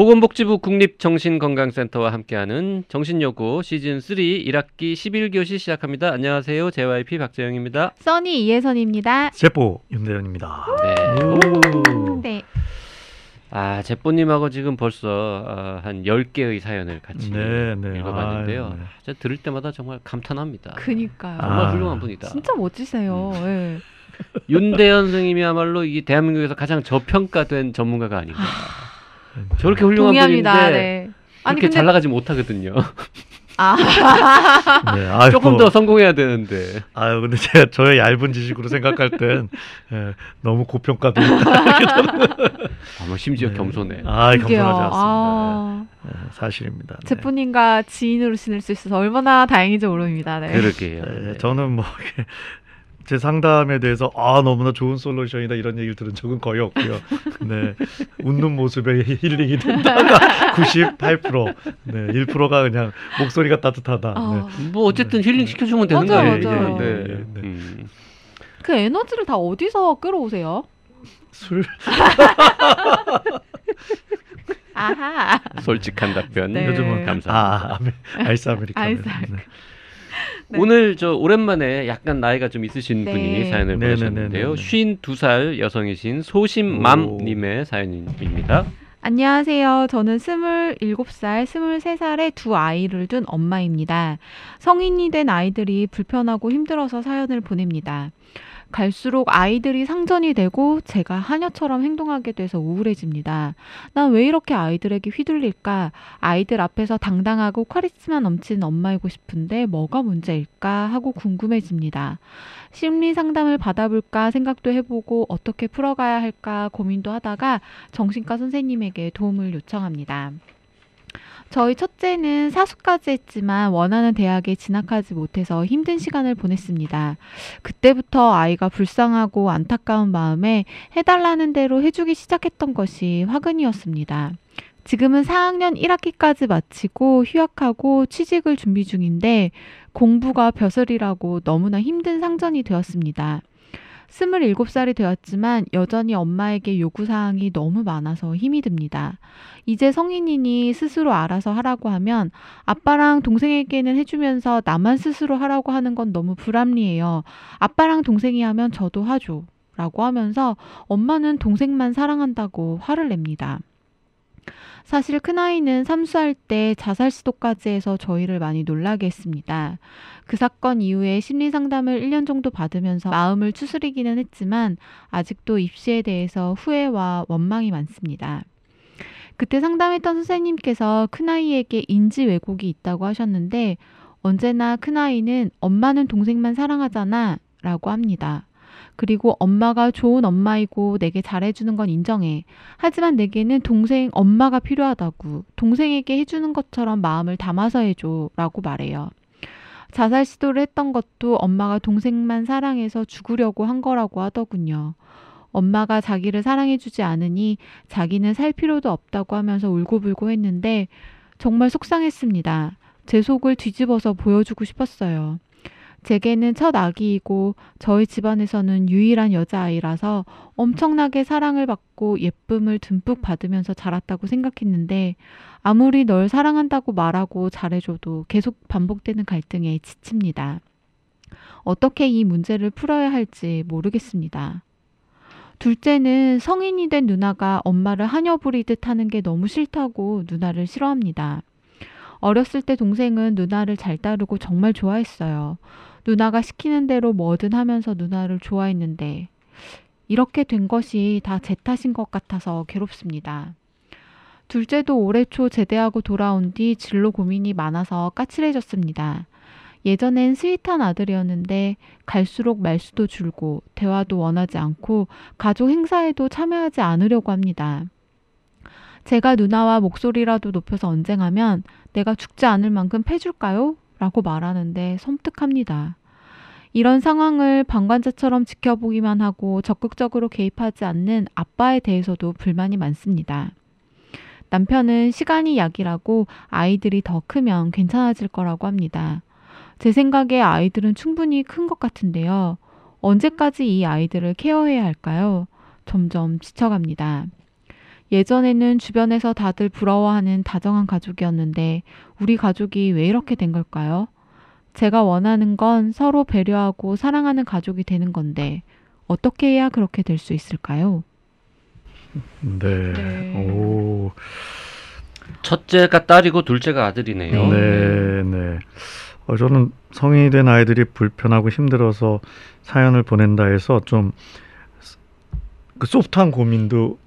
보건복지부 국립정신건강센터와 함께하는 정신요구 시즌3 1학기 11교시 시작합니다. 안녕하세요. JYP 박재영입니다. 써니 이혜선입니다. 세포 윤대현입니다. 네. 오. 네. 아, 제뽀님하고 지금 벌써 어, 한 10개의 사연을 같이 네, 네. 읽어봤는데요. 아유, 네. 진짜 들을 때마다 정말 감탄합니다. 그니까요. 정말 아. 훌륭한 분이다. 진짜 멋지세요. 음. 예. 윤대현 선생님이야말로 이 대한민국에서 가장 저평가된 전문가가 아닌가. 저렇게 훌륭한 동의합니다. 분인데 네. 그렇게 잘 나가지 못하거든요. 아, 네, 조금 더 성공해야 되는데. 아유, 근데 제가 저의 얇은 지식으로 생각할 땐 예, 너무 고평가도. 아, 뭐 심지어 네. 겸손해. 아, 겸손하지. 않습니다. 아, 네, 사실입니다. 네. 제프님과 지인으로 지낼 수 있어서 얼마나 다행인지 모릅니다. 네. 그러게요. 네, 네. 저는 뭐 제 상담에 대해서 아 너무나 좋은 솔루션이다 이런 얘기를 들은 적은 거의 없고요. 네, 웃는 모습에 힐링이 된다가 98%, 네, 1%가 그냥 목소리가 따뜻하다. 아, 뭐 어쨌든 힐링 시켜주면 되는 거 맞아요, 아니에요? 맞아요. 네. 예, 예, 네. 음. 그 에너지를 다 어디서 끌어오세요? 술 아하. 솔직한 답변 네. 요즘은 감사합니다. 아, 아메, 아이스 아메리카노. 아이스 아메리카노. 네. 오늘 저 오랜만에 약간 나이가 좀 있으신 네. 분이 사연을 네네네네네. 보내셨는데요. 52살 여성이신 소심맘님의 사연입니다. 안녕하세요. 저는 27살, 23살의 두 아이를 둔 엄마입니다. 성인이 된 아이들이 불편하고 힘들어서 사연을 보냅니다. 갈수록 아이들이 상전이 되고 제가 하녀처럼 행동하게 돼서 우울해집니다. 난 왜 이렇게 아이들에게 휘둘릴까? 아이들 앞에서 당당하고 카리스마 넘치는 엄마이고 싶은데 뭐가 문제일까? 하고 궁금해집니다. 심리 상담을 받아볼까 생각도 해보고 어떻게 풀어가야 할까 고민도 하다가 정신과 선생님에게 도움을 요청합니다. 저희 첫째는 사수까지 했지만 원하는 대학에 진학하지 못해서 힘든 시간을 보냈습니다. 그때부터 아이가 불쌍하고 안타까운 마음에 해달라는 대로 해주기 시작했던 것이 화근이었습니다. 지금은 4학년 1학기까지 마치고 휴학하고 취직을 준비 중인데 공부가 벼슬이라고 너무나 힘든 상전이 되었습니다. 27살이 되었지만 여전히 엄마에게 요구사항이 너무 많아서 힘이 듭니다. 이제 성인이니 스스로 알아서 하라고 하면 아빠랑 동생에게는 해주면서 나만 스스로 하라고 하는 건 너무 불합리해요. 아빠랑 동생이 하면 저도 하죠. 라고 하면서 엄마는 동생만 사랑한다고 화를 냅니다. 사실 큰아이는 삼수할 때 자살 시도까지 해서 저희를 많이 놀라게 했습니다. 그 사건 이후에 심리 상담을 1년 정도 받으면서 마음을 추스리기는 했지만 아직도 입시에 대해서 후회와 원망이 많습니다. 그때 상담했던 선생님께서 큰아이에게 인지 왜곡이 있다고 하셨는데 언제나 큰아이는 엄마는 동생만 사랑하잖아 라고 합니다. 그리고 엄마가 좋은 엄마이고 내게 잘해주는 건 인정해. 하지만 내게는 동생, 엄마가 필요하다고. 동생에게 해주는 것처럼 마음을 담아서 해줘. 라고 말해요. 자살 시도를 했던 것도 엄마가 동생만 사랑해서 죽으려고 한 거라고 하더군요. 엄마가 자기를 사랑해주지 않으니 자기는 살 필요도 없다고 하면서 울고불고 했는데 정말 속상했습니다. 제 속을 뒤집어서 보여주고 싶었어요. 제게는 첫 아기이고 저희 집안에서는 유일한 여자아이라서 엄청나게 사랑을 받고 예쁨을 듬뿍 받으면서 자랐다고 생각했는데 아무리 널 사랑한다고 말하고 잘해줘도 계속 반복되는 갈등에 지칩니다. 어떻게 이 문제를 풀어야 할지 모르겠습니다. 둘째는 성인이 된 누나가 엄마를 하녀 부리듯 하는 게 너무 싫다고 누나를 싫어합니다. 어렸을 때 동생은 누나를 잘 따르고 정말 좋아했어요. 누나가 시키는 대로 뭐든 하면서 누나를 좋아했는데 이렇게 된 것이 다 제 탓인 것 같아서 괴롭습니다. 둘째도 올해 초 제대하고 돌아온 뒤 진로 고민이 많아서 까칠해졌습니다. 예전엔 스윗한 아들이었는데 갈수록 말수도 줄고 대화도 원하지 않고 가족 행사에도 참여하지 않으려고 합니다. 제가 누나와 목소리라도 높여서 언쟁하면 내가 죽지 않을 만큼 패줄까요? 라고 말하는데 섬뜩합니다. 이런 상황을 방관자처럼 지켜보기만 하고 적극적으로 개입하지 않는 아빠에 대해서도 불만이 많습니다. 남편은 시간이 약이라고 아이들이 더 크면 괜찮아질 거라고 합니다. 제 생각에 아이들은 충분히 큰 것 같은데요. 언제까지 이 아이들을 케어해야 할까요? 점점 지쳐갑니다. 예전에는 주변에서 다들 부러워하는 다정한 가족이었는데 우리 가족이 왜 이렇게 된 걸까요? 제가 원하는 건 서로 배려하고 사랑하는 가족이 되는 건데 어떻게 해야 그렇게 될 수 있을까요? 네. 네. 오. 첫째가 딸이고 둘째가 아들이네요. 네, 네. 어, 저는 성인이 된 아이들이 불편하고 힘들어서 사연을 보낸다 해서 좀 그 소프트한 고민도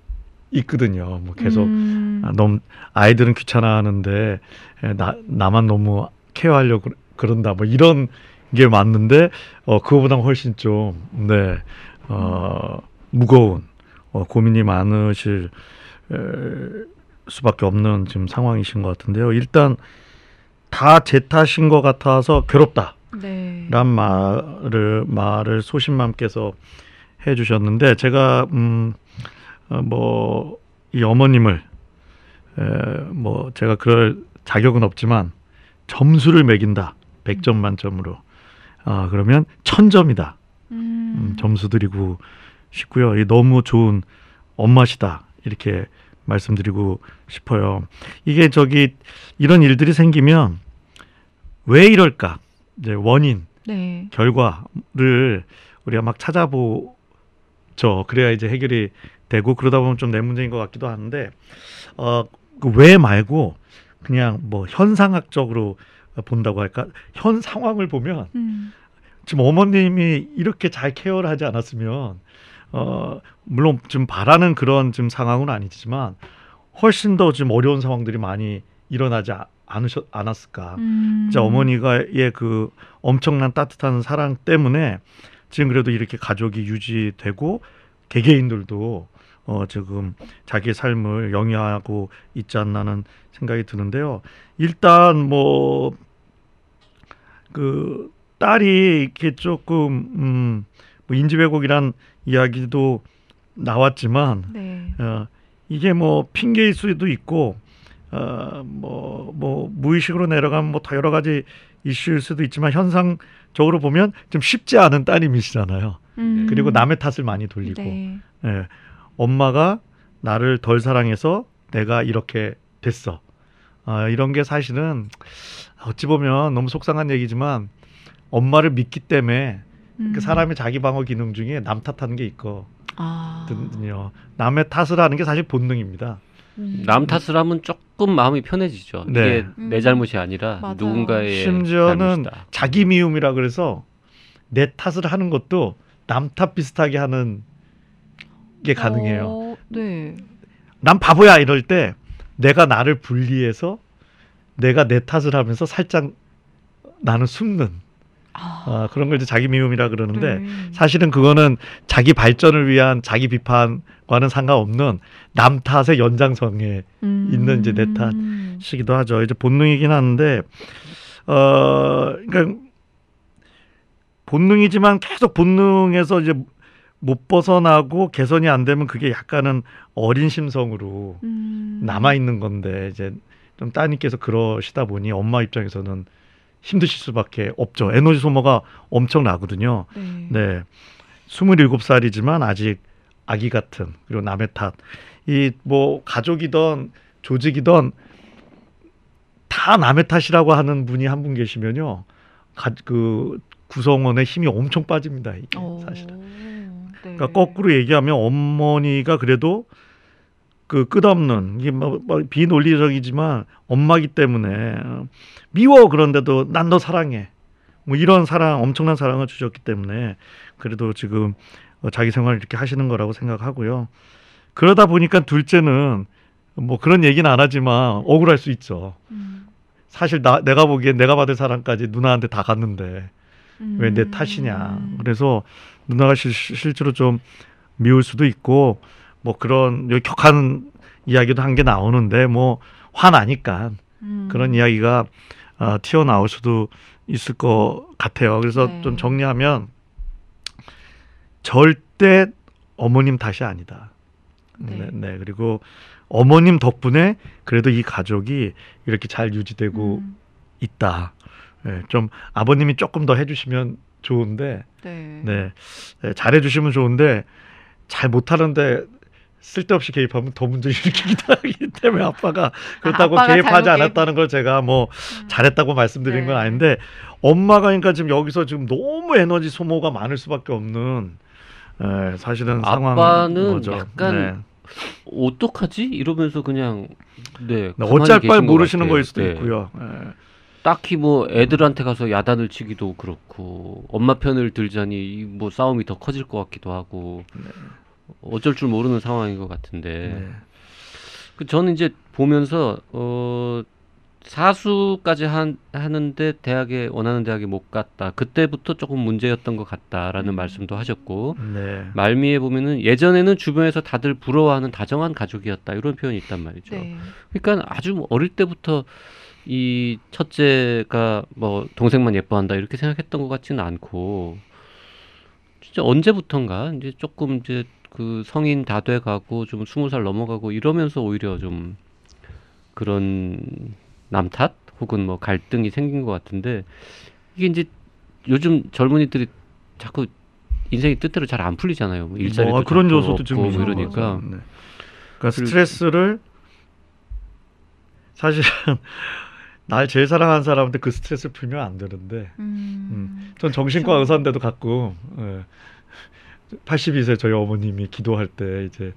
있거든요. 뭐 계속 음, 아, 너무 아이들은 귀찮아하는데 에, 나 나만 너무 케어하려고 그런다. 뭐 이런 게 맞는데 어 그거보다 훨씬 좀 네. 어 무거운 어, 고민이 많으실 에, 수밖에 없는 지금 상황이신 것 같은데요. 일단 다 제 탓인 것 같아서 괴롭다. 네. 란 말을 말을 소신맘께서 해주셨는데 제가 음, 음 뭐 이 어머님을 에, 뭐 제가 그럴 자격은 없지만 점수를 매긴다. 100점 만점으로. 아 그러면 1000점이다. 음, 음, 점수 드리고 싶고요. 이 너무 좋은 엄마시다. 이렇게 말씀드리고 싶어요. 이게 저기 이런 일들이 생기면 왜 이럴까? 이제 원인 네. 결과를 우리가 막 찾아보죠. 그래야 이제 해결이 되고 그러다 보면 좀 내 문제인 것 같기도 하는데 어 왜 말고 그냥 뭐 현상학적으로 본다고 할까? 현 상황을 보면 음, 지금 어머님이 이렇게 잘 케어를 하지 않았으면 어 물론 좀 바라는 그런 지금 상황은 아니지만 훨씬 더 지금 어려운 상황들이 많이 일어나지 아- 않으셨 않았을까. 음, 진짜 어머니가의 그 엄청난 따뜻한 사랑 때문에 지금 그래도 이렇게 가족이 유지되고 개개인들도 어 지금 자기의 삶을 영위하고 있지 않나는 생각이 드는데요. 일단 뭐 그 딸이 이렇게 조금 음 뭐 인지 왜곡이란 이야기도 나왔지만 네. 어, 이게 뭐 핑계일 수도 있고 어, 뭐, 뭐 무의식으로 내려가면 뭐더 여러 가지 이슈일 수도 있지만 현상적으로 보면 좀 쉽지 않은 따님이시잖아요. 음, 그리고 남의 탓을 많이 돌리고 네. 예, 엄마가 나를 덜 사랑해서 내가 이렇게 됐어. 아, 이런 게 사실은 어찌 보면 너무 속상한 얘기지만 엄마를 믿기 때문에 음, 그 사람의 자기 방어 기능 중에 남 탓하는 게 있거든요. 아, 남의 탓을 하는 게 사실 본능입니다. 음, 남 탓을 하면 조금 마음이 편해지죠. 네. 이게 음. 내 잘못이 아니라 맞아요. 누군가의 심지어는 잘못이다. 자기 미움이라 그래서 내 탓을 하는 것도 남 탓 비슷하게 하는 게 가능해요. 어, 네. 난 바보야 이럴 때 내가 나를 분리해서 내가 내 탓을 하면서 살짝 나는 숨는 아, 아, 그런 걸 이제 자기 미움이라 그러는데 네. 사실은 그거는 자기 발전을 위한 자기 비판과는 상관없는 남 탓의 연장선에 음, 있는 이제 내 탓. 시기도 하죠. 이제 본능이긴 한데 어 그러니까 본능이지만 계속 본능에서 이제 못 벗어나고 개선이 안 되면 그게 약간은 어린 심성으로 음, 남아 있는 건데 이제 좀 따님께서 그러시다 보니 엄마 입장에서는 힘드실 수밖에 없죠. 에너지 소모가 엄청나거든요. 네. 네. 27살이지만 아직 아기 같은 그리고 남의 탓. 이 뭐 가족이던 조직이던 다 남의 탓이라고 하는 분이 한 분 계시면요. 가, 그 구성원의 힘이 엄청 빠집니다. 이게 어, 사실은. 네. 그러니까 거꾸로 얘기하면 어머니가 그래도 그 끝없는 이게 뭐, 뭐 비논리적이지만 엄마기 때문에 어, 미워 그런데도 난 너 사랑해. 뭐 이런 사랑 엄청난 사랑을 주셨기 때문에 그래도 지금 어, 자기 생활을 이렇게 하시는 거라고 생각하고요. 그러다 보니까 둘째는 뭐 그런 얘기는 안 하지만 억울할 수 있죠. 음, 사실 나 내가 보기엔 내가 받을 사랑까지 누나한테 다 갔는데 왜내 음, 탓이냐. 그래서 누나가 실, 실제로 좀 미울 수도 있고 뭐 그런 격한 이야기도 한 게 나오는데 뭐 화나니까 음, 그런 이야기가 어, 튀어나올 수도 있을 것 같아요. 그래서 네. 좀 정리하면 절대 어머님 탓이 아니다. 네. 네, 네. 그리고 어머님 덕분에 그래도 이 가족이 이렇게 잘 유지되고 음, 있다. 예, 좀 아버님이 조금 더 해주시면 좋은데, 네. 네, 예, 잘해 주시면 좋은데 잘 못하는데 쓸데없이 개입하면 더 문제를 일으키기도 하기 때문에 아빠가 그렇다고 아빠가 개입하지 않았다는 걸 제가 뭐 음. 잘했다고 말씀드린 건 네. 아닌데 엄마가 그러니까 지금 여기서 지금 너무 에너지 소모가 많을 수밖에 없는 에, 사실은 상황인 아빠는 거죠. 약간 네. 어떡하지? 이러면서 그냥 네. 네, 어쩔 것 모르시는. 거일 수도 네. 있고요. 예. 딱히 뭐 애들한테 가서 야단을 치기도 그렇고 엄마 편을 들자니 이뭐 싸움이 더 커질 것 같기도 하고 어쩔 줄 모르는 상황인 것 같은데 네. 그 저는 이제 보면서 어 사수까지 한, 하는데 대학에 원하는 대학에 못 갔다 그때부터 조금 문제였던 것 같다라는 음. 말씀도 하셨고 네. 말미에 보면은 예전에는 주변에서 다들 부러워하는 다정한 가족이었다 이런 표현이 있단 말이죠. 네. 그러니까 아주 어릴 때부터 이 첫째가 뭐 동생만 예뻐한다 이렇게 생각했던 것 같지는 않고 진짜 언제부턴가 이제 조금 이제 그 성인 다 돼가고 좀 스무 살 넘어가고 이러면서 오히려 좀 그런 남탓 혹은 뭐 갈등이 생긴 것 같은데 이게 이제 요즘 젊은이들이 자꾸 인생이 뜻대로 잘 안 풀리잖아요. 뭐 일자리도 뭐 그런 자꾸 요소도 없고 좀뭐 이러니까. 네. 그러니까 스트레스를 사실은 날 제일 사랑하는 사람한테 그 스트레스를 풀면 안 되는데 음. 전 정신과. 의사인데도 가끔 예, 82세 저희 어머님이 기도할 때 이제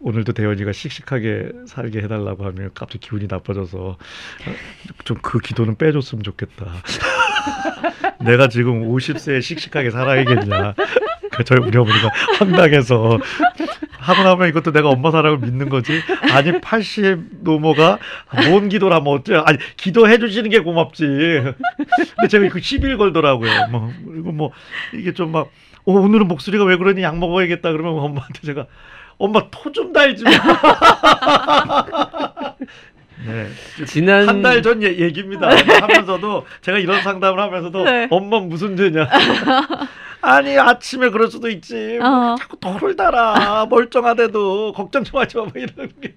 오늘도 대현이가 씩씩하게 살게 해달라고 하면 갑자기 기분이 나빠져서 좀 그 기도는 빼줬으면 좋겠다. 내가 지금 50세에 씩씩하게 살아야겠냐. 그 저희 우리 어머니가 황당해서 하고 나면 이것도 내가 엄마 사랑을 믿는 거지. 아니 80 노모가 뭔 기도를 하면 어째요? 아니 기도해 주시는 게 고맙지. 근데 제가 그 10일 걸더라고요. 뭐 그리고 뭐 이게 좀막 어, 오늘은 목소리가 왜 그러니 약 먹어야겠다 그러면 엄마한테 제가 엄마 토 좀 달지 마. 네. 지난 한 달 전 얘기입니다. 하면서도 제가 이런 상담을 하면서도 네. 엄마 무슨 죄냐? 아니 아침에 그럴 수도 있지. 뭐 어. 자꾸 토를 달아 멀쩡하대도 걱정 좀 하지 마. 뭐 이런 게.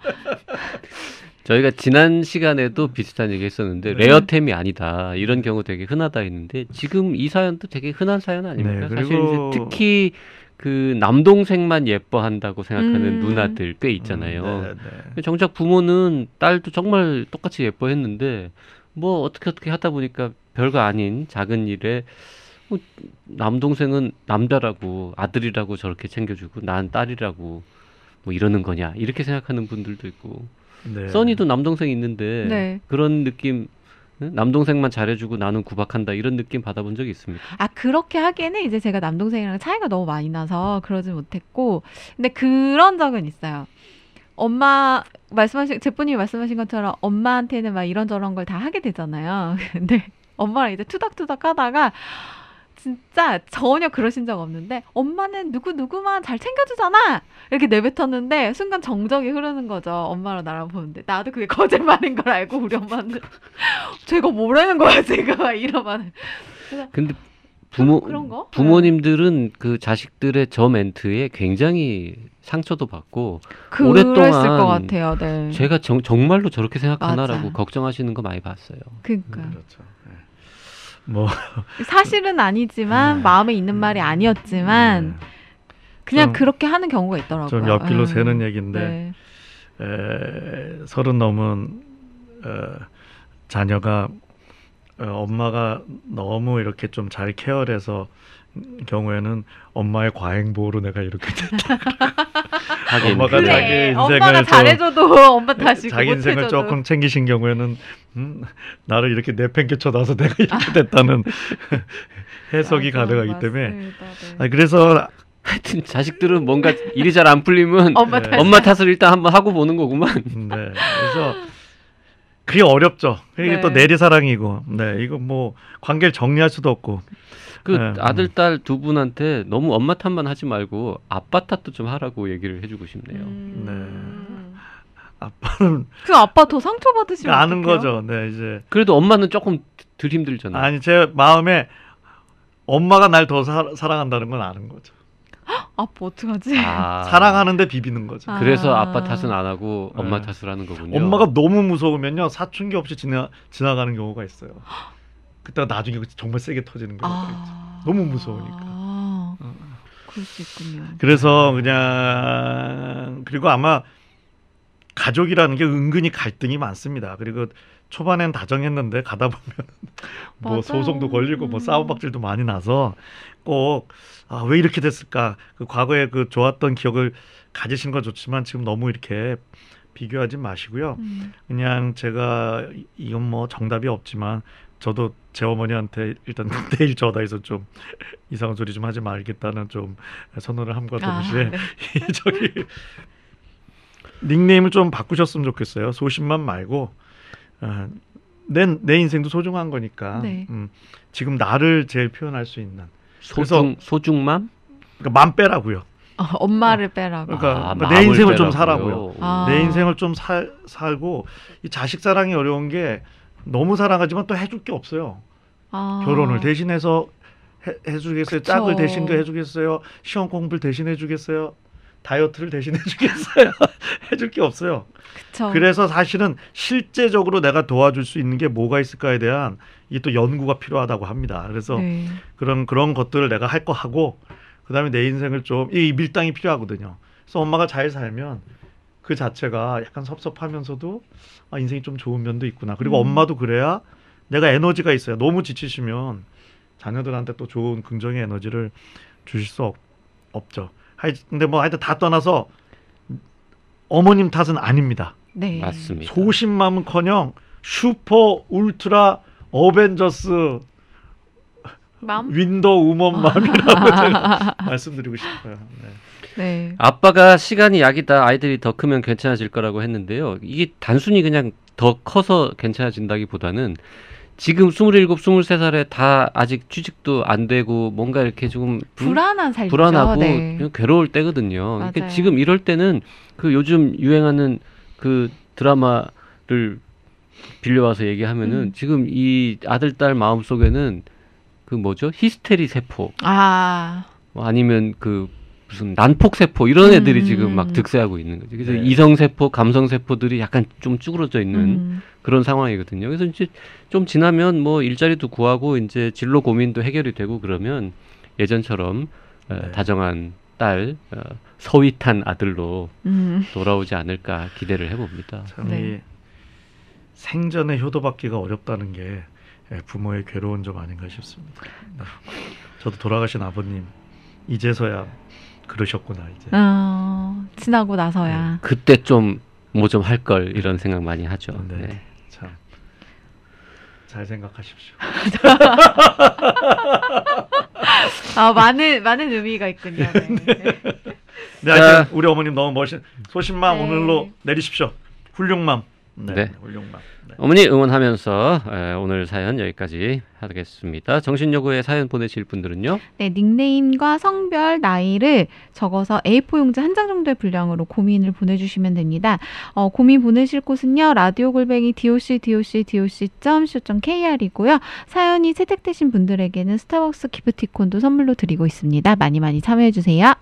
저희가 지난 시간에도 비슷한 얘기 했었는데 네. 레어템이 아니다 이런 경우 되게 흔하다 했는데 지금 이 사연도 되게 흔한 사연 아닙니까? 네, 사실 특히 그 남동생만 예뻐한다고 생각하는 음. 누나들 꽤 있잖아요. 네, 네. 정작 부모는 딸도 정말 똑같이 예뻐했는데 뭐 어떻게 어떻게 하다 보니까 별거 아닌 작은 일에 뭐 남동생은 남자라고 아들이라고 저렇게 챙겨주고 난 딸이라고 뭐 이러는 거냐 이렇게 생각하는 분들도 있고 네. 써니도 남동생 있는데 네. 그런 느낌 응? 남동생만 잘해주고 나는 구박한다 이런 느낌 받아본 적이 있습니까? 아 그렇게 하기에는 이제 제가 남동생이랑 차이가 너무 많이 나서 그러지 못했고 근데 그런 적은 있어요. 엄마 말씀하신 제프님이 말씀하신 것처럼 엄마한테는 막 이런저런 걸 다 하게 되잖아요. 근데 엄마랑 이제 투닥투닥 하다가 진짜 전혀 그러신 적 없는데 엄마는 누구 누구만 잘 챙겨주잖아 이렇게 내뱉었는데 순간 정적이 흐르는 거죠 엄마랑 나랑 보는데 나도 그게 거짓말인 걸 알고 우리 엄마는 제가 뭐라는 거야 막 이러면 근데 부모 그런 거? 부모님들은 그 자식들의 저 멘트에 굉장히 상처도 받고 오랫동안 것 같아요. 네. 제가 정, 정말로 저렇게 생각하나라고 맞아. 걱정하시는 거 많이 봤어요. 그러니까 그렇죠. 네. 뭐 사실은 아니지만 네. 마음에 있는 말이 아니었지만 그냥 좀- 그렇게 하는 경우가 있더라고요. 좀 옆길로 음. 새는 얘기인데 네. 에, 서른 넘은 어, 자녀가 어, 엄마가 너무 이렇게 좀 잘 케어를 해서 경우에는 엄마의 과잉보호로 내가 이렇게 됐다. 엄마가 그래. 자기 인생을 엄마가 좀- 잘해줘도 엄마 다시 자기 인생을 못해줘도. 조금 챙기신 경우에는 음, 나를 이렇게 내팽개쳐 놔서 내가 이렇게 됐다는 해석이 맞아, 가능하기 때문에 맞습니다. 네. 아니, 그래서 하여튼 자식들은 뭔가 일이 잘 안 풀리면 엄마 네. 탓. 엄마 탓을 일단 한번 하고 보는 거구만. 네. 그래서 그게 어렵죠. 이게 네. 또 내리사랑이고, 네, 이거 뭐 관계를 정리할 수도 없고, 그 네, 아들 딸 두 분한테 너무 엄마 탓만 하지 말고 아빠 탓도 좀 하라고 얘기를 해주고 싶네요. 음. 아빠는 그 아빠 더 상처 받으시면 아는 어떡해요? 거죠. 네, 이제 그래도 엄마는 조금 덜 힘들잖아요. 아니 제 마음에 엄마가 날 더 사랑한다는 건 아는 거죠. 아빠 어떡하지? 아, 사랑하는데 비비는 거죠. 아. 그래서 아빠 탓은 안 하고 엄마 네. 탓을 하는 거군요. 엄마가 너무 무서우면요 사춘기 없이 지나 지나가는 경우가 있어요. 그때가 나중에 정말 세게 터지는 있죠. 아. 너무 무서우니까. 아. 어. 그럴 수 있군요. 그래서 그냥 그리고 아마 가족이라는 게 은근히 갈등이 많습니다. 그리고 초반엔 다정했는데 가다 보면 뭐 맞아요. 소송도 걸리고 뭐 음. 싸움박질도 많이 나서 꼭 아, 왜 이렇게 됐을까? 그 과거에 그 좋았던 기억을 가지신 건 좋지만 지금 너무 이렇게 비교하지 마시고요. 음. 그냥 제가 이- 이건 뭐 정답이 없지만 저도 제 어머니한테 일단 내일 전화해서 좀 이상한 소리 좀 하지 말겠다는 좀 선언을 함과 동시에 아, 네. 저기 닉네임을 좀 바꾸셨으면 좋겠어요. 소신만 말고 어, 내, 내 인생도 소중한 거니까 네. 음, 지금 나를 제일 표현할 수 있는 소중 소중맘? 그러니까 맘 빼라고요. 어, 엄마를 빼라고. 그러니까 아, 내 마음을 인생을 좀 빼라고요. 살아고요. 아. 내 인생을 좀 살, 살고 이 자식 사랑이 어려운 게 너무 사랑하지만 또 해줄 게 없어요. 아. 결혼을 대신해서 해, 해주겠어요. 그쵸. 짝을 대신도 해주겠어요. 시험 공부를 대신 해주겠어요. 다이어트를 대신 해주겠어요. 해줄 게 없어요. 그쵸. 그래서 사실은 실제적으로 내가 도와줄 수 있는 게 뭐가 있을까에 대한 이게 또 연구가 필요하다고 합니다. 그래서 네. 그런 그런 것들을 내가 할 거 하고 그다음에 내 인생을 좀 이 밀당이 필요하거든요. 그래서 엄마가 잘 살면 그 자체가 약간 섭섭하면서도 아, 인생이 좀 좋은 면도 있구나. 그리고 음. 엄마도 그래야 내가 에너지가 있어요. 너무 지치시면 자녀들한테 또 좋은 긍정의 에너지를 주실 수 없, 없죠. 하여- 근데 뭐 하여튼 다 떠나서 어머님 탓은 아닙니다. 네. 맞습니다. 소심맘은커녕 슈퍼 울트라 어벤져스 맘? 윈도우 우먼 맘이라고 제가 말씀드리고 싶어요. 네. 네. 아빠가 시간이 약이다. 아이들이 더 크면 괜찮아질 거라고 했는데요. 이게 단순히 그냥 더 커서 괜찮아진다기보다는 지금 27, 23살에 다 아직 취직도 안 되고 뭔가 이렇게 조금 음? 불안한 삶이죠. 불안하고 네. 괴로울 때거든요. 그러니까. 지금 이럴 때는 그 요즘 유행하는 그 드라마를 빌려와서 얘기하면은 음. 지금 이 아들 딸 마음 속에는 그 뭐죠 히스테리 세포 아. 뭐 아니면 그 무슨 난폭 세포 이런 음. 애들이 지금 막 득세하고 있는 거죠. 그래서 네. 이성 세포, 감성 세포들이 약간 좀 쭈그러져 있는 음. 그런 상황이거든요. 그래서 이제 좀 지나면 뭐 일자리도 구하고 이제 진로 고민도 해결이 되고 그러면 예전처럼 어, 네. 다정한 딸, 어, 서윗한 아들로 음. 돌아오지 않을까 기대를 해봅니다. 참 네. 이 생전에 효도받기가 어렵다는 게 예, 부모의 괴로운 점 아닌가 싶습니다. 네. 저도 돌아가신 아버님 이제서야 그러셨구나 이제. 어, 지나고 나서야. 그때 좀 뭐 좀 할 걸 이런 생각 많이 하죠. 네. 네. 참. 잘 생각하십시오. 아, 많은 많은 의미가 있군요. 네. 네, 하여튼 자. 우리 어머님 너무 멋진 소신맘 네. 오늘로 내리십시오. 훌륭맘. 네, 네. 훌륭맘. 네. 어머니 응원하면서 에, 오늘 사연 여기까지 하겠습니다. 정신여고에 사연 보내실 분들은요. 네, 닉네임과 성별, 나이를 적어서 A4 용지 한 장 정도의 분량으로 고민을 보내주시면 됩니다. 어, 고민 보내실 곳은요, 라디오 골뱅이 doc doc doc.co.kr이고요. 사연이 채택되신 분들에게는 스타벅스 기프티콘도 선물로 드리고 있습니다. 많이 많이 참여해주세요.